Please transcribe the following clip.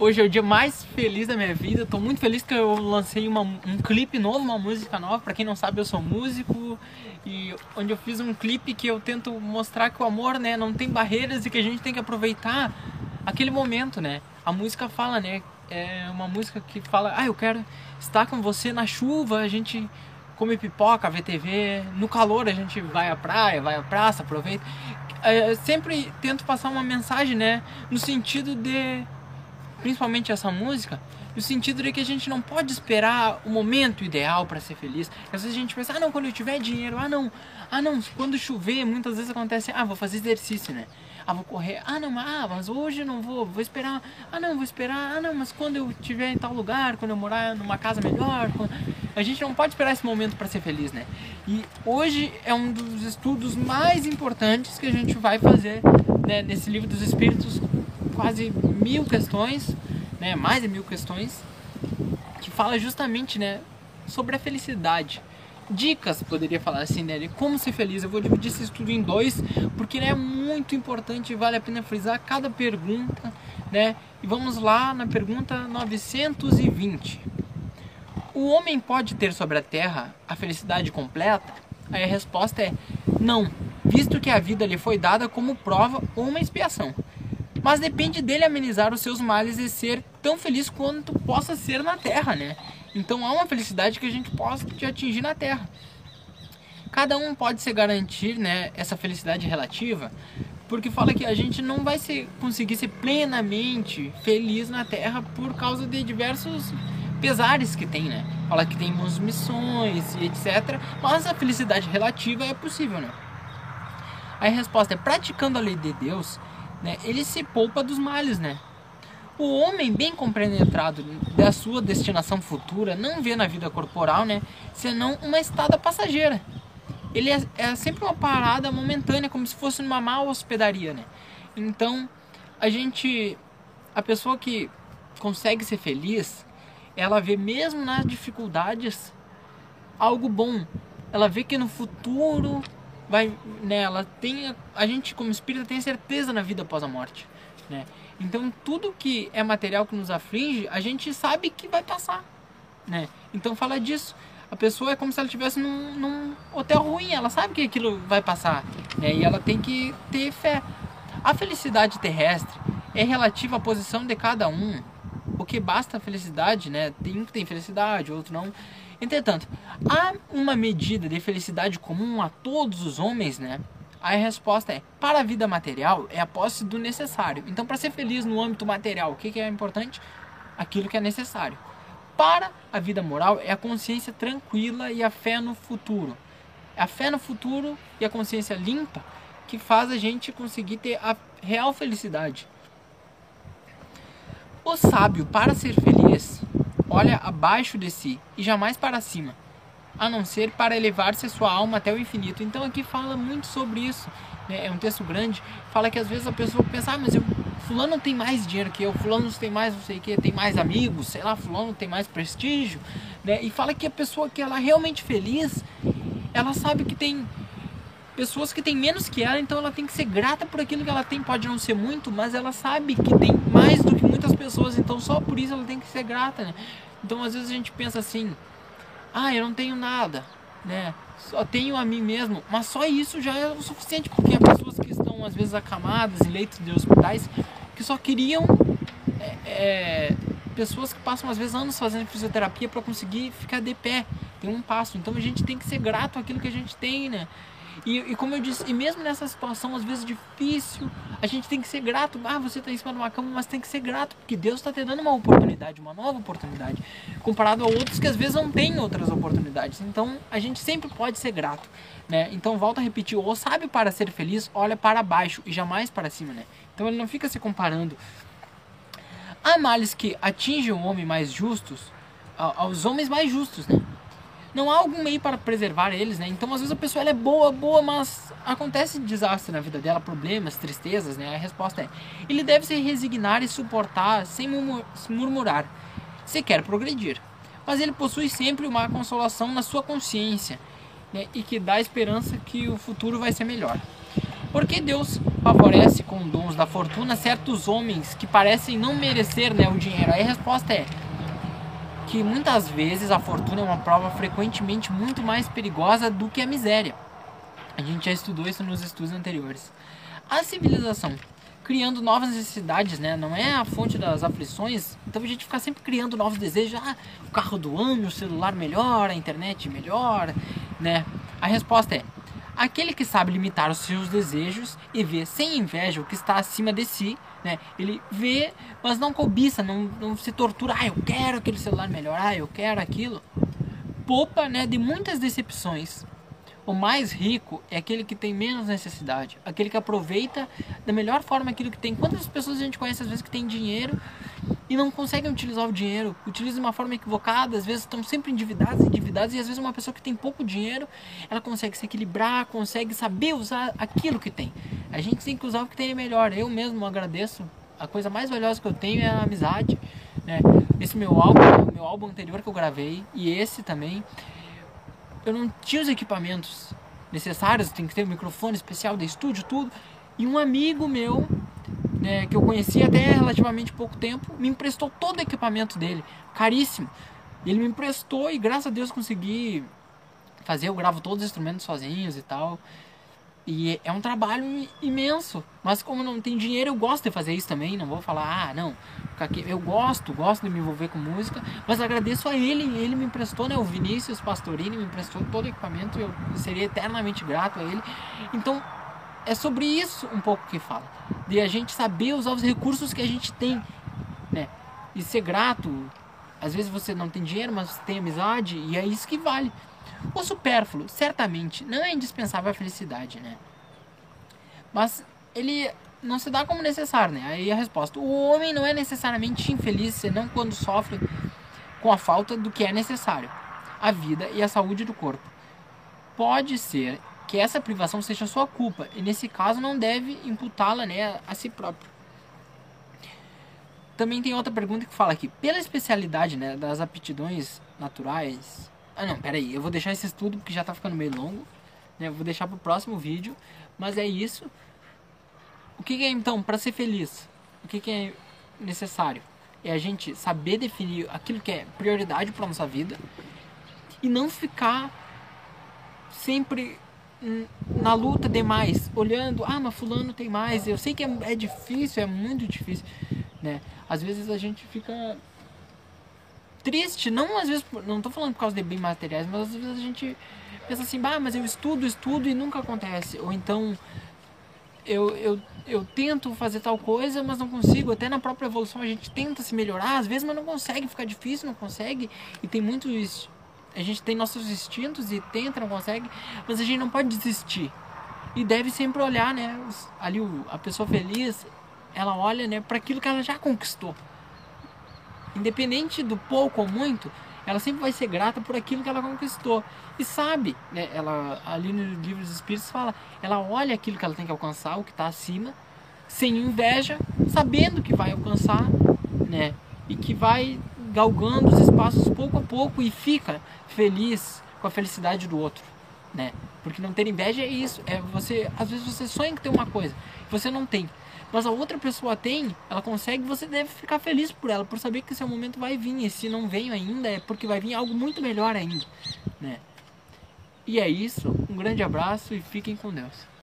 Hoje é o dia mais feliz da minha vida. Tô muito feliz que eu lancei uma, um clipe novo, uma música nova. Para quem não sabe, eu sou músico e onde eu fiz um clipe que eu tento mostrar que o amor, né, não tem barreiras e que a gente tem que aproveitar aquele momento, né? A música fala, né? É uma música que fala: "Ah, eu quero estar com você na chuva, a gente come pipoca, vê TV, no calor a gente vai à praia, vai à praça, aproveita". É, sempre tento passar uma mensagem, né, no sentido de principalmente essa música, no sentido de que a gente não pode esperar o momento ideal para ser feliz. Às vezes a gente pensa, ah não, quando eu tiver dinheiro, ah não, ah não, quando chover, muitas vezes acontece, ah, vou fazer exercício, né? Ah, vou correr, ah não, ah, mas hoje eu não vou, vou esperar, ah não, vou esperar, ah não, mas quando eu estiver em tal lugar, quando eu morar numa casa melhor, quando... a gente não pode esperar esse momento para ser feliz, né? E hoje é um dos estudos mais importantes que a gente vai fazer né, nesse livro dos Espíritos quase mil questões, né, mais de mil questões, que fala justamente né, sobre a felicidade. Dicas, poderia falar assim, né, de como ser feliz. Eu vou dividir esse estudo em dois, porque né, é muito importante e vale a pena frisar cada pergunta. Né? E vamos lá na pergunta 920. O homem pode ter sobre a terra a felicidade completa? Aí a resposta é não, visto que a vida lhe foi dada como prova ou uma expiação mas depende dele amenizar os seus males e ser tão feliz quanto possa ser na Terra, né? Então há uma felicidade que a gente possa atingir na Terra. Cada um pode se garantir, né, essa felicidade relativa, porque fala que a gente não vai ser, conseguir ser plenamente feliz na Terra por causa de diversos pesares que tem, né? Fala que tem umas missões e etc. Mas a felicidade relativa é possível, né? A resposta é praticando a lei de Deus né, ele se poupa dos males, né? O homem bem compenetrado da sua destinação futura não vê na vida corporal, né, senão uma estada passageira. Ele é, é sempre uma parada momentânea, como se fosse numa mal hospedaria, né? Então, a gente, a pessoa que consegue ser feliz, ela vê mesmo nas dificuldades algo bom. Ela vê que no futuro vai, né, ela tem a gente como espírito tem certeza na vida após a morte, né? Então tudo que é material que nos aflige, a gente sabe que vai passar, né? Então fala disso. A pessoa é como se ela estivesse num, num, hotel ruim, ela sabe que aquilo vai passar, né? E ela tem que ter fé. A felicidade terrestre é relativa à posição de cada um. O que basta a felicidade, né? Tem um que tem felicidade, outro não. Entretanto, há uma medida de felicidade comum a todos os homens, né? A resposta é: para a vida material é a posse do necessário. Então, para ser feliz no âmbito material, o que é importante? Aquilo que é necessário. Para a vida moral é a consciência tranquila e a fé no futuro. É a fé no futuro e a consciência limpa que faz a gente conseguir ter a real felicidade. O sábio, para ser feliz, olha abaixo de si e jamais para cima, a não ser para elevar-se a sua alma até o infinito. Então aqui fala muito sobre isso. Né? É um texto grande, fala que às vezes a pessoa pensa, ah, mas eu, fulano tem mais dinheiro que eu, fulano tem mais não sei o que, tem mais amigos, sei lá, fulano tem mais prestígio, né? E fala que a pessoa que ela é realmente feliz, ela sabe que tem pessoas que têm menos que ela, então ela tem que ser grata por aquilo que ela tem. Pode não ser muito, mas ela sabe que tem mais do que muitas pessoas, então só por isso ela tem que ser grata, né? Então às vezes a gente pensa assim: ah, eu não tenho nada, né? Só tenho a mim mesmo, mas só isso já é o suficiente, porque há pessoas que estão às vezes acamadas em leitos de hospitais que só queriam. É, é, pessoas que passam às vezes anos fazendo fisioterapia para conseguir ficar de pé. Tem um passo. Então a gente tem que ser grato àquilo que a gente tem, né? E, e, como eu disse, e mesmo nessa situação às vezes difícil, a gente tem que ser grato. Ah, você está em cima de uma cama, mas tem que ser grato, porque Deus está te dando uma oportunidade, uma nova oportunidade, comparado a outros que às vezes não têm outras oportunidades. Então a gente sempre pode ser grato. Né? Então volta a repetir, o sábio para ser feliz olha para baixo e jamais para cima. Né? Então ele não fica se comparando. Há males que atingem o homem mais justos, aos homens mais justos, né? Não há algum meio para preservar eles, né? Então, às vezes a pessoa é boa, boa, mas acontece desastre na vida dela, problemas, tristezas, né? A resposta é: ele deve se resignar e suportar sem murmurar, se quer progredir. Mas ele possui sempre uma consolação na sua consciência, né? E que dá esperança que o futuro vai ser melhor. Porque Deus favorece com dons da fortuna certos homens que parecem não merecer né, o dinheiro? Aí a resposta é que muitas vezes a fortuna é uma prova frequentemente muito mais perigosa do que a miséria. A gente já estudou isso nos estudos anteriores. A civilização criando novas necessidades, né? Não é a fonte das aflições. Então a gente fica sempre criando novos desejos. Ah, o carro do ano, o celular melhor, a internet melhor, né? A resposta é: aquele que sabe limitar os seus desejos e vê sem inveja o que está acima de si, né? Ele vê, mas não cobiça, não, não se tortura. Ah, eu quero aquele celular melhor. Ah, eu quero aquilo. Poupa, né? De muitas decepções o mais rico é aquele que tem menos necessidade, aquele que aproveita da melhor forma aquilo que tem. Quantas pessoas a gente conhece às vezes que tem dinheiro e não conseguem utilizar o dinheiro, utilizam de uma forma equivocada, às vezes estão sempre endividados, endividados, e às vezes uma pessoa que tem pouco dinheiro, ela consegue se equilibrar, consegue saber usar aquilo que tem. A gente tem que usar o que tem melhor. Eu mesmo agradeço. A coisa mais valiosa que eu tenho é a amizade. Né? Esse meu álbum, meu álbum anterior que eu gravei, e esse também eu não tinha os equipamentos necessários, tem que ter um microfone especial de estúdio, tudo. E um amigo meu, né, que eu conheci até relativamente pouco tempo, me emprestou todo o equipamento dele, caríssimo. Ele me emprestou e graças a Deus consegui fazer, eu gravo todos os instrumentos sozinhos e tal. E é um trabalho imenso. Mas como não tem dinheiro, eu gosto de fazer isso também. Não vou falar, ah, não. Eu gosto, gosto de me envolver com música. Mas agradeço a ele. Ele me emprestou, né? O Vinícius Pastorini me emprestou todo o equipamento. Eu seria eternamente grato a ele. Então, é sobre isso um pouco que fala. De a gente saber usar os recursos que a gente tem, né? E ser grato. Às vezes você não tem dinheiro, mas tem amizade. E é isso que vale. O supérfluo, certamente, não é indispensável à felicidade, né? Mas ele não se dá como necessário, né? Aí a resposta: o homem não é necessariamente infeliz senão quando sofre com a falta do que é necessário, a vida e a saúde do corpo. Pode ser que essa privação seja sua culpa, e nesse caso não deve imputá-la né, a si próprio. Também tem outra pergunta que fala aqui: pela especialidade né, das aptidões naturais, ah não, peraí, eu vou deixar esse estudo porque já tá ficando meio longo. Né? Vou deixar pro próximo vídeo. Mas é isso. O que, que é então para ser feliz? O que, que é necessário? É a gente saber definir aquilo que é prioridade para nossa vida e não ficar sempre na luta demais, olhando, ah, mas fulano tem mais. Eu sei que é, é difícil, é muito difícil, né? Às vezes a gente fica triste, não às vezes, não tô falando por causa de bem materiais, mas às vezes a gente pensa assim, bah, mas eu estudo, estudo e nunca acontece. Ou então eu, eu, eu tento fazer tal coisa, mas não consigo. Até na própria evolução a gente tenta se melhorar, às vezes, mas não consegue, fica difícil, não consegue. E tem muitos. A gente tem nossos instintos e tenta, não consegue, mas a gente não pode desistir. E deve sempre olhar, né? Ali a pessoa feliz, ela olha, né, para aquilo que ela já conquistou independente do pouco ou muito, ela sempre vai ser grata por aquilo que ela conquistou. E sabe, né, ela ali no livro dos Espíritos fala, ela olha aquilo que ela tem que alcançar, o que está acima, sem inveja, sabendo que vai alcançar, né? E que vai galgando os espaços pouco a pouco e fica feliz com a felicidade do outro, né? Porque não ter inveja é isso, é você, às vezes você sonha em ter uma coisa, você não tem mas a outra pessoa tem, ela consegue, você deve ficar feliz por ela, por saber que seu momento vai vir. E se não veio ainda, é porque vai vir algo muito melhor ainda, né? E é isso, um grande abraço e fiquem com Deus.